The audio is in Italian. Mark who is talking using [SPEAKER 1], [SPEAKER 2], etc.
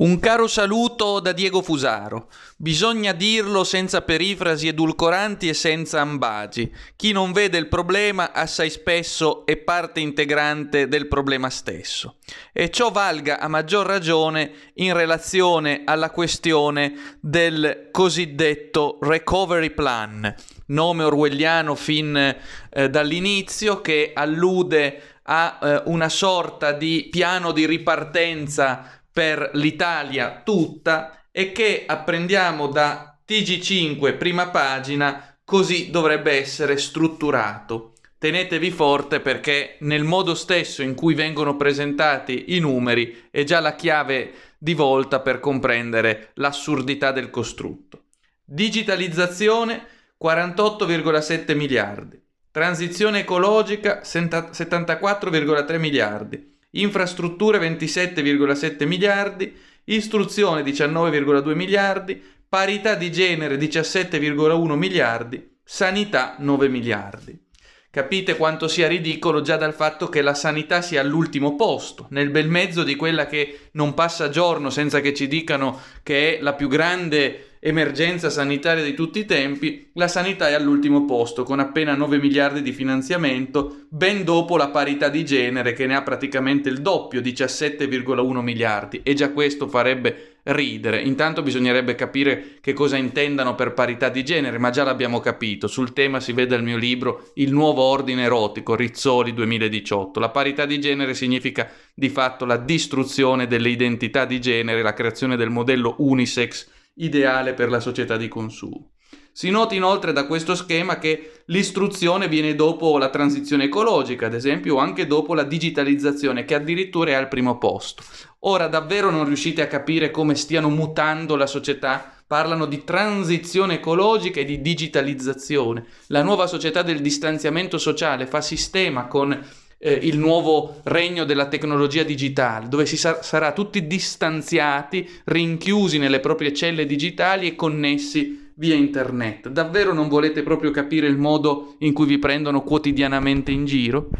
[SPEAKER 1] Un caro saluto da Diego Fusaro. Bisogna dirlo senza perifrasi edulcoranti e senza ambagi. Chi non vede il problema assai spesso è parte integrante del problema stesso. E ciò valga a maggior ragione in relazione alla questione del cosiddetto recovery plan, nome orwelliano fin eh, dall'inizio che allude a eh, una sorta di piano di ripartenza per l'Italia tutta e che apprendiamo da TG5 prima pagina, così dovrebbe essere strutturato. Tenetevi forte perché nel modo stesso in cui vengono presentati i numeri è già la chiave di volta per comprendere l'assurdità del costrutto. Digitalizzazione 48,7 miliardi, transizione ecologica 74,3 miliardi, infrastrutture 27,7 miliardi, istruzione 19,2 miliardi, parità di genere 17,1 miliardi, sanità 9 miliardi. Capite quanto sia ridicolo già dal fatto che la sanità sia all'ultimo posto, nel bel mezzo di quella che non passa giorno senza che ci dicano che è la più grande emergenza sanitaria di tutti i tempi, la sanità è all'ultimo posto con appena 9 miliardi di finanziamento, ben dopo la parità di genere che ne ha praticamente il doppio, 17,1 miliardi e già questo farebbe ridere. Intanto bisognerebbe capire che cosa intendano per parità di genere, ma già l'abbiamo capito. Sul tema si vede il mio libro Il nuovo ordine erotico, Rizzoli 2018. La parità di genere significa di fatto la distruzione delle identità di genere, la creazione del modello unisex ideale per la società di consumo. Si noti inoltre da questo schema che l'istruzione viene dopo la transizione ecologica, ad esempio, o anche dopo la digitalizzazione, che addirittura è al primo posto. Ora davvero non riuscite a capire come stiano mutando la società? Parlano di transizione ecologica e di digitalizzazione. La nuova società del distanziamento sociale fa sistema con eh, il nuovo regno della tecnologia digitale, dove si sa- sarà tutti distanziati, rinchiusi nelle proprie celle digitali e connessi via internet. Davvero non volete proprio capire il modo in cui vi prendono quotidianamente in giro?